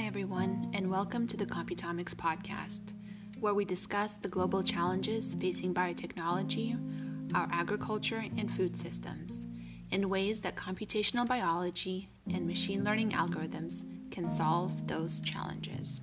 Hi everyone, and welcome to the Computomics Podcast, where we discuss the global challenges facing biotechnology, our agriculture, and food systems in ways that computational biology and machine learning algorithms can solve those challenges.